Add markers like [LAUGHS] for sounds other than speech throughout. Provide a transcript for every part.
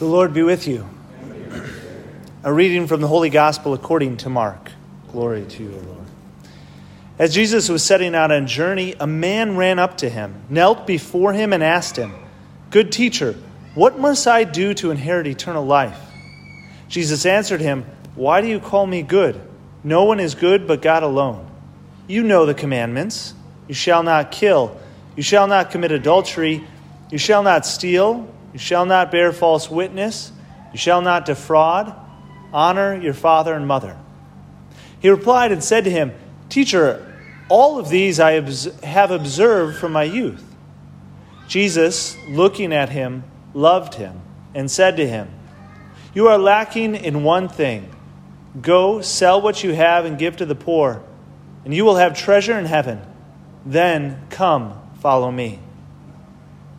The Lord be with you. A reading from the Holy Gospel according to Mark. Glory to you, Lord. As Jesus was setting out on a journey, a man ran up to him, knelt before him, and asked him, Good teacher, what must I do to inherit eternal life? Jesus answered him, Why do you call me good? No one is good but God alone. You know the commandments you shall not kill, you shall not commit adultery, you shall not steal. You shall not bear false witness. You shall not defraud. Honor your father and mother. He replied and said to him, Teacher, all of these I have observed from my youth. Jesus, looking at him, loved him and said to him, You are lacking in one thing. Go, sell what you have and give to the poor, and you will have treasure in heaven. Then come, follow me.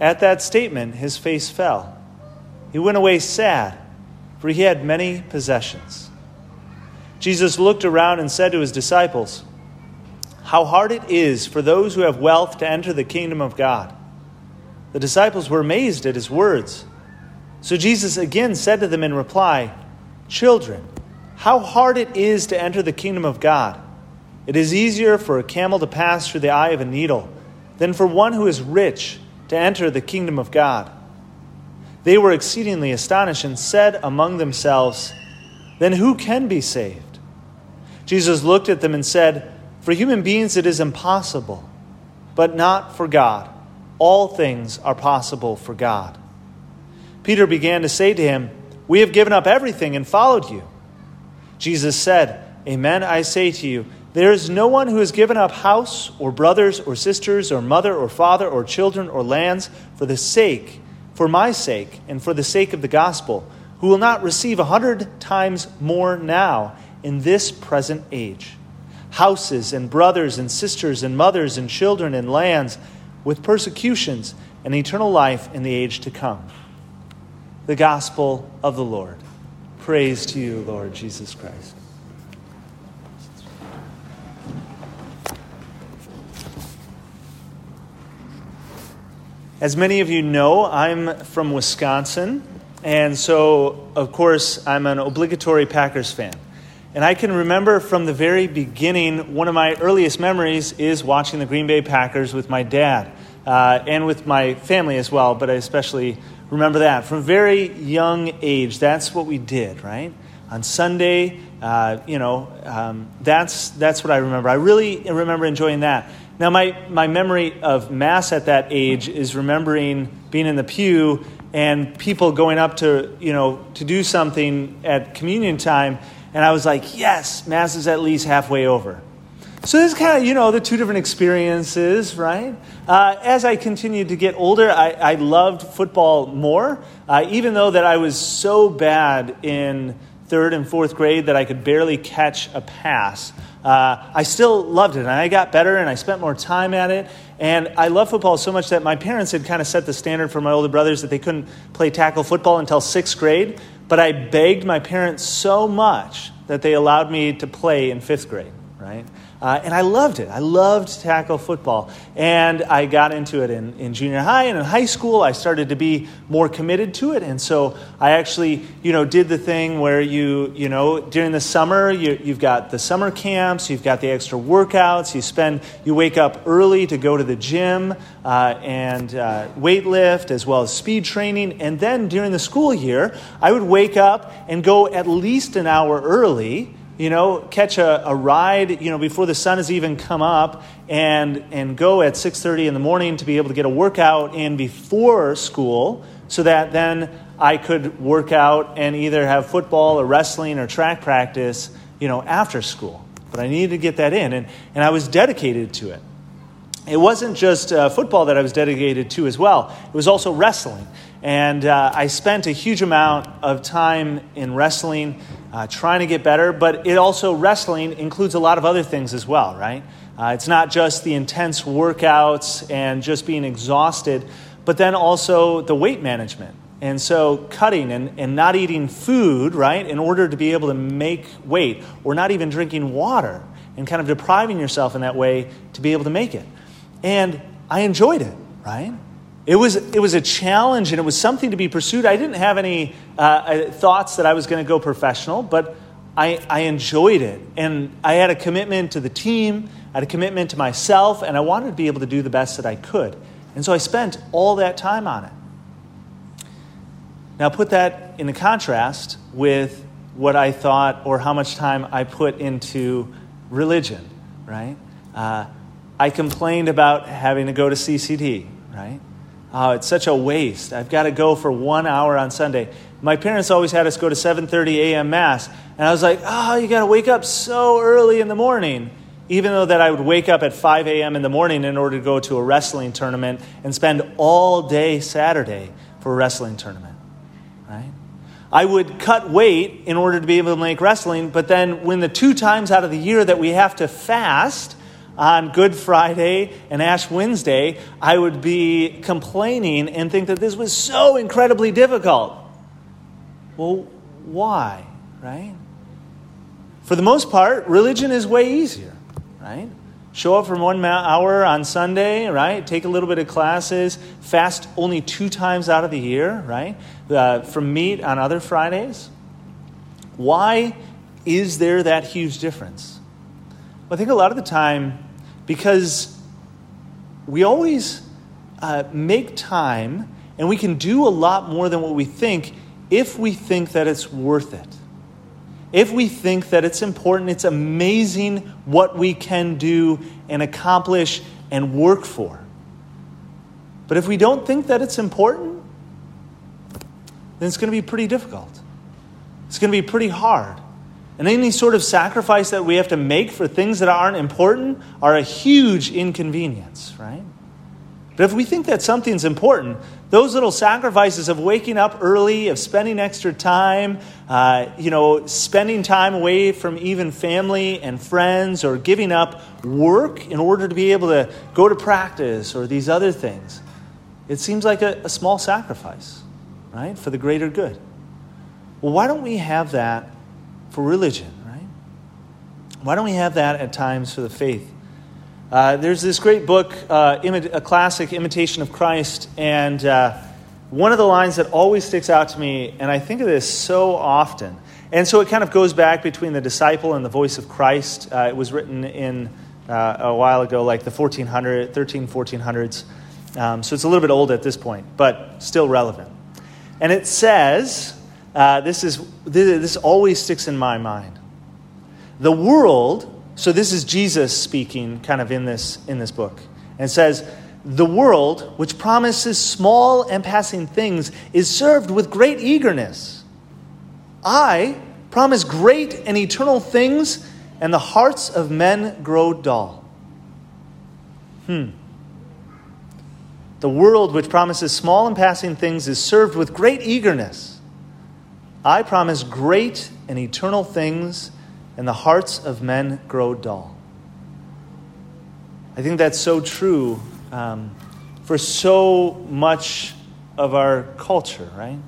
At that statement, his face fell. He went away sad, for he had many possessions. Jesus looked around and said to his disciples, How hard it is for those who have wealth to enter the kingdom of God. The disciples were amazed at his words. So Jesus again said to them in reply, Children, how hard it is to enter the kingdom of God. It is easier for a camel to pass through the eye of a needle than for one who is rich to enter the kingdom of God. They were exceedingly astonished and said among themselves, Then who can be saved? Jesus looked at them and said, For human beings it is impossible, but not for God. All things are possible for God. Peter began to say to him, We have given up everything and followed you. Jesus said, Amen, I say to you, there is no one who has given up house or brothers or sisters or mother or father or children or lands for the sake, for my sake, and for the sake of the gospel, who will not receive a hundred times more now in this present age. Houses and brothers and sisters and mothers and children and lands with persecutions and eternal life in the age to come. The gospel of the Lord. Praise to you, Lord Jesus Christ. As many of you know, I'm from Wisconsin, and so, of course, I'm an obligatory Packers fan. And I can remember from the very beginning, one of my earliest memories is watching the Green Bay Packers with my dad uh, and with my family as well, but I especially remember that. From very young age, that's what we did, right? On Sunday, uh, you know, um, that's, that's what I remember. I really remember enjoying that. Now, my, my memory of Mass at that age is remembering being in the pew and people going up to, you know, to do something at communion time. And I was like, yes, Mass is at least halfway over. So this is kind of, you know, the two different experiences, right? Uh, as I continued to get older, I, I loved football more, uh, even though that I was so bad in third and fourth grade that I could barely catch a pass uh, I still loved it. And I got better and I spent more time at it. And I love football so much that my parents had kind of set the standard for my older brothers that they couldn't play tackle football until sixth grade. But I begged my parents so much that they allowed me to play in fifth grade, right? Uh, and I loved it. I loved tackle football. And I got into it in, in junior high and in high school. I started to be more committed to it. And so I actually, you know, did the thing where you, you know, during the summer, you, you've got the summer camps, you've got the extra workouts, you spend, you wake up early to go to the gym uh, and uh, weight lift as well as speed training. And then during the school year, I would wake up and go at least an hour early you know, catch a, a ride, you know, before the sun has even come up and, and go at 6.30 in the morning to be able to get a workout in before school so that then I could work out and either have football or wrestling or track practice, you know, after school. But I needed to get that in, and, and I was dedicated to it. It wasn't just uh, football that I was dedicated to as well, it was also wrestling. And uh, I spent a huge amount of time in wrestling uh, trying to get better, but it also, wrestling includes a lot of other things as well, right? Uh, it's not just the intense workouts and just being exhausted, but then also the weight management. And so, cutting and, and not eating food, right, in order to be able to make weight, or not even drinking water, and kind of depriving yourself in that way to be able to make it. And I enjoyed it, right? It was, it was a challenge and it was something to be pursued. I didn't have any uh, thoughts that I was going to go professional, but I, I enjoyed it. And I had a commitment to the team, I had a commitment to myself, and I wanted to be able to do the best that I could. And so I spent all that time on it. Now, put that in the contrast with what I thought or how much time I put into religion, right? Uh, I complained about having to go to CCD, right? Oh, it's such a waste. I've got to go for one hour on Sunday. My parents always had us go to 7:30 a.m. mass, and I was like, "Oh, you got to wake up so early in the morning." Even though that I would wake up at 5 a.m. in the morning in order to go to a wrestling tournament and spend all day Saturday for a wrestling tournament, right? I would cut weight in order to be able to make wrestling, but then when the two times out of the year that we have to fast, on Good Friday and Ash Wednesday, I would be complaining and think that this was so incredibly difficult. Well, why, right? For the most part, religion is way easier, right? Show up for one hour on Sunday, right? Take a little bit of classes, fast only two times out of the year, right? Uh, from meat on other Fridays. Why is there that huge difference? I think a lot of the time, because we always uh, make time and we can do a lot more than what we think if we think that it's worth it. If we think that it's important, it's amazing what we can do and accomplish and work for. But if we don't think that it's important, then it's going to be pretty difficult. It's going to be pretty hard. And any sort of sacrifice that we have to make for things that aren't important are a huge inconvenience, right? But if we think that something's important, those little sacrifices of waking up early, of spending extra time, uh, you know, spending time away from even family and friends, or giving up work in order to be able to go to practice or these other things, it seems like a, a small sacrifice, right, for the greater good. Well, why don't we have that for religion, right? Why don't we have that at times for the faith? Uh, there's this great book, uh, a classic, Imitation of Christ, and uh, one of the lines that always sticks out to me, and I think of this so often, and so it kind of goes back between the disciple and the voice of Christ. Uh, it was written in uh, a while ago, like the 1400, 13, 1400s. Um, so it's a little bit old at this point, but still relevant. And it says, uh, this, is, this always sticks in my mind. The world, so this is Jesus speaking kind of in this, in this book, and says, The world, which promises small and passing things, is served with great eagerness. I promise great and eternal things, and the hearts of men grow dull. Hmm. The world, which promises small and passing things, is served with great eagerness. I promise great and eternal things, and the hearts of men grow dull. I think that's so true um, for so much of our culture, right?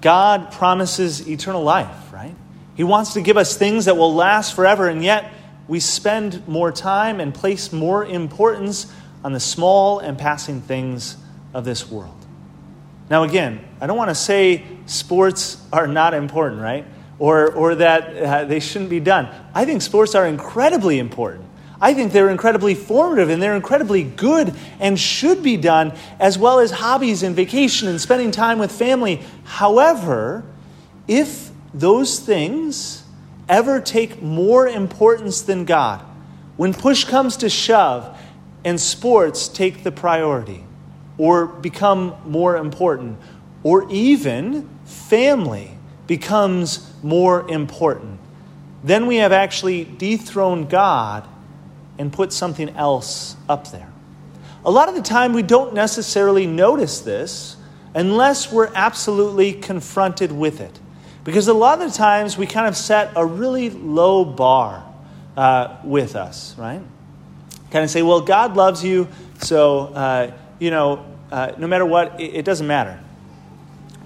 God promises eternal life, right? He wants to give us things that will last forever, and yet we spend more time and place more importance on the small and passing things of this world. Now, again, I don't want to say sports are not important, right? Or, or that uh, they shouldn't be done. I think sports are incredibly important. I think they're incredibly formative and they're incredibly good and should be done, as well as hobbies and vacation and spending time with family. However, if those things ever take more importance than God, when push comes to shove and sports take the priority, or become more important, or even family becomes more important. Then we have actually dethroned God and put something else up there. A lot of the time, we don't necessarily notice this unless we're absolutely confronted with it. Because a lot of the times, we kind of set a really low bar uh, with us, right? Kind of say, well, God loves you, so, uh, you know, uh, no matter what, it, it doesn't matter.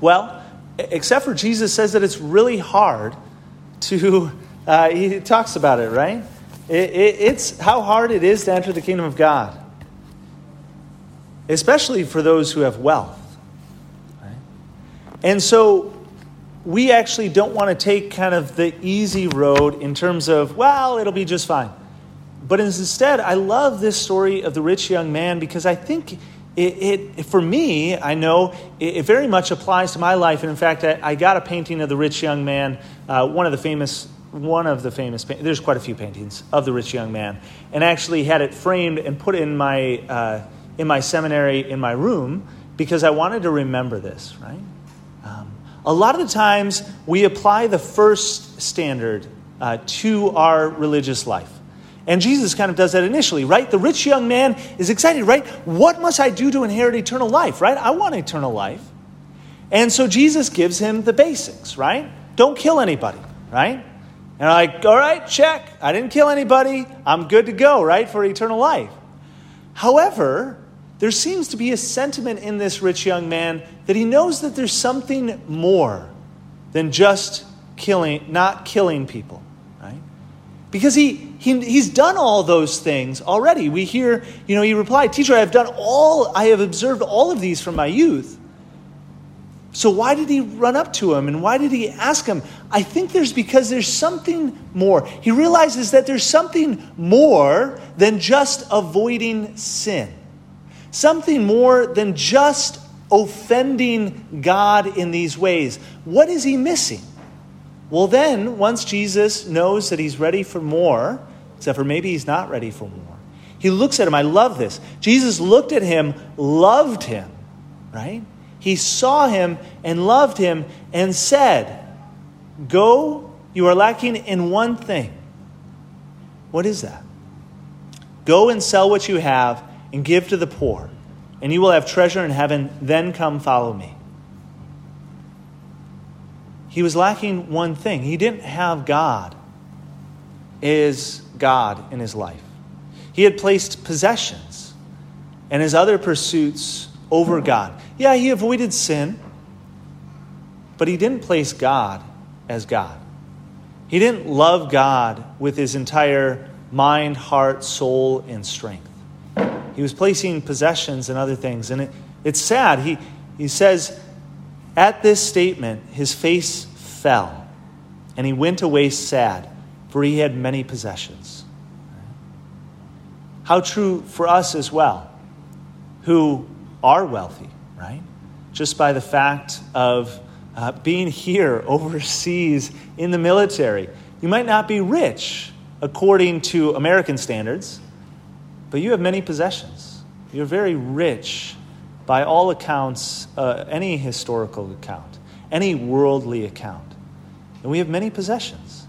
Well, except for Jesus says that it's really hard to, uh, he talks about it, right? It, it, it's how hard it is to enter the kingdom of God. especially for those who have wealth. And so we actually don't want to take kind of the easy road in terms of, well, it'll be just fine. But instead, I love this story of the rich young man because I think it, it for me, I know it, it, very much applies to my life. And in fact, I, I got a painting of the rich young man, uh, one of the famous one of the famous there's quite a few paintings of the rich young man. And actually had it framed and put in my uh, in my seminary in my room because i wanted to remember this right? Um, a lot of the times we apply the first standard uh, to our religious life and jesus kind of does that initially right the rich young man is excited right what must i do to inherit eternal life right i want eternal life and so jesus gives him the basics right don't kill anybody right and I'm like, all right, check. I didn't kill anybody. I'm good to go, right, for eternal life. However, there seems to be a sentiment in this rich young man that he knows that there's something more than just killing, not killing people, right? Because he, he he's done all those things already. We hear, you know, he replied, Teacher, I have done all, I have observed all of these from my youth. So why did he run up to him and why did he ask him? I think there's because there's something more. He realizes that there's something more than just avoiding sin. Something more than just offending God in these ways. What is he missing? Well, then, once Jesus knows that he's ready for more, except for maybe he's not ready for more, he looks at him. I love this. Jesus looked at him, loved him, right? he saw him and loved him and said, Go, you are lacking in one thing. What is that? Go and sell what you have and give to the poor, and you will have treasure in heaven. Then come follow me. He was lacking one thing. He didn't have God is God in his life. He had placed possessions and his other pursuits over God. Yeah, he avoided sin, but he didn't place God as God. He didn't love God with his entire mind, heart, soul, and strength. He was placing possessions and other things. And it, it's sad. He, he says, At this statement, his face fell, and he went away sad, for he had many possessions. How true for us as well, who are wealthy right? Just by the fact of uh, being here [LAUGHS] overseas in the military. You might not be rich according to American standards, but you have many possessions. You're very rich by all accounts, uh, any historical account, any worldly account. And we have many possessions.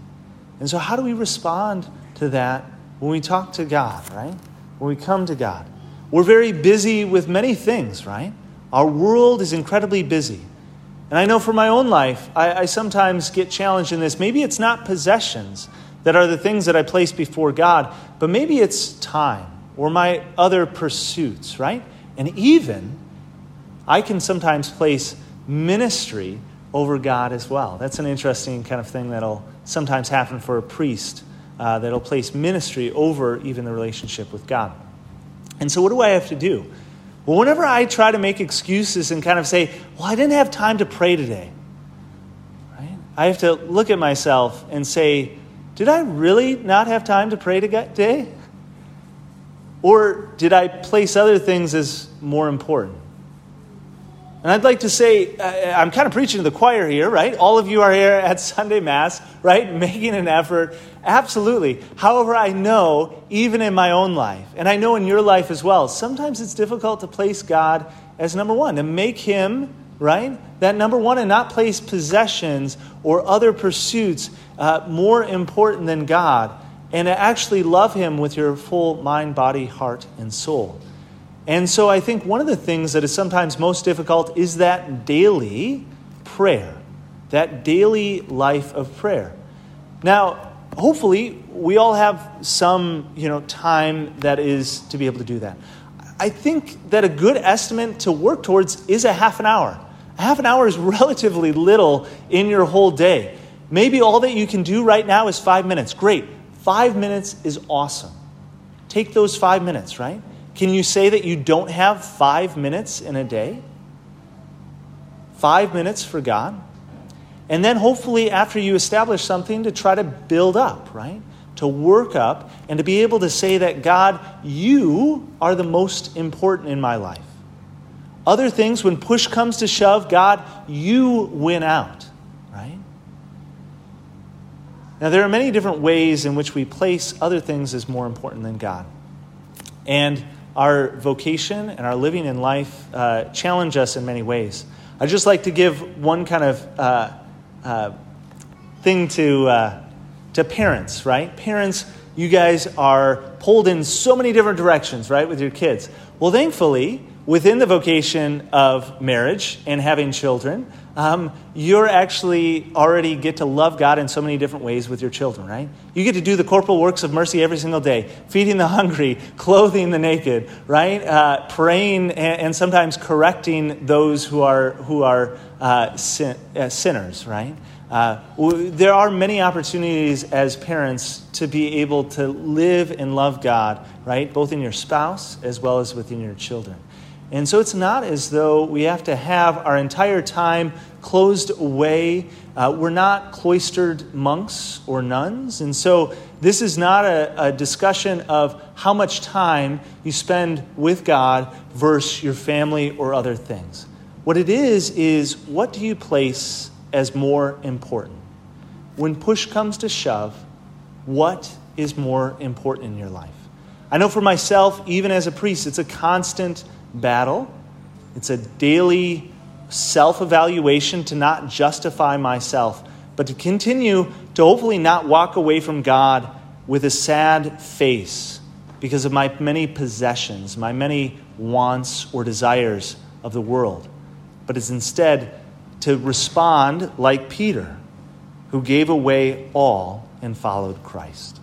And so, how do we respond to that when we talk to God, right? When we come to God? We're very busy with many things, right? Our world is incredibly busy. And I know for my own life, I, I, sometimes get challenged in this. Maybe it's not possessions that are the things that I place before God, but maybe it's time or my other pursuits, right? And even I can sometimes place ministry over God as well. That's an interesting kind of thing that'll sometimes happen for a priest uh, that'll place ministry over even the relationship with God. And so, what do I have to do? Well, whenever I try to make excuses and kind of say, well, I didn't have time to pray today, right? I have to look at myself and say, did I really not have time to pray today? Or did I place other things as more important? And I'd like to say, I'm kind of preaching to the choir here, right? All of you are here at [LAUGHS] Sunday Mass, right? Making an effort. Absolutely. However, I know, even in my own life, and I know in your life as well, sometimes it's difficult to place God as number one, to make Him, right? That number one, and not place possessions or other pursuits uh, more important than God, and to actually love Him with your full mind, body, heart, and soul. And so I think one of the things that is sometimes most difficult is that daily prayer, that daily life of prayer. Now, hopefully, we all have some, you know, time that is to be able to do that. I think that a good estimate to work towards is a half an hour. A half an hour is [LAUGHS] relatively little in your whole day. Maybe all that you can do right now is five minutes. Great. Five minutes is awesome. Take those five minutes, right? Can you say that you don't have five minutes in a day? Five minutes for God? And then hopefully, after you establish something, to try to build up, right? To work up and to be able to say that, God, you are the most important in my life. Other things, when push comes to shove, God, you win out, right? Now, there are many different ways in which we place other things as more important than God. And our vocation and our living in life uh, challenge us in many ways. I'd just like to give one kind of uh, uh, thing to, uh, to parents, right? Parents, you guys are pulled in so many different directions, right, with your kids. Well, thankfully, within the vocation of marriage and having children, um, you're actually already get to love God in so many different ways with your children, right? You get to do the corporal works of mercy every single day, feeding the hungry, [LAUGHS] clothing the naked, right? Uh, praying and, and, sometimes correcting those who are who are uh, sin, uh, sinners, right? Uh, there are many opportunities as parents to be able to live and love God, right? Both in your spouse as well as within your children. And so it's not as though we have to have our entire time closed away. Uh, we're not cloistered monks or nuns. And so this is not a, a, discussion of how much time you spend with God versus your family or other things. What it is, is what do you place as more important? When push comes to shove, what is more important in your life? I know for myself, even as a priest, it's a constant battle. It's a daily self evaluation to not justify myself, but to continue to hopefully not walk away from God with a sad face because of my many possessions, my many wants or desires of the world, but is instead to respond like Peter, who gave away all and followed Christ.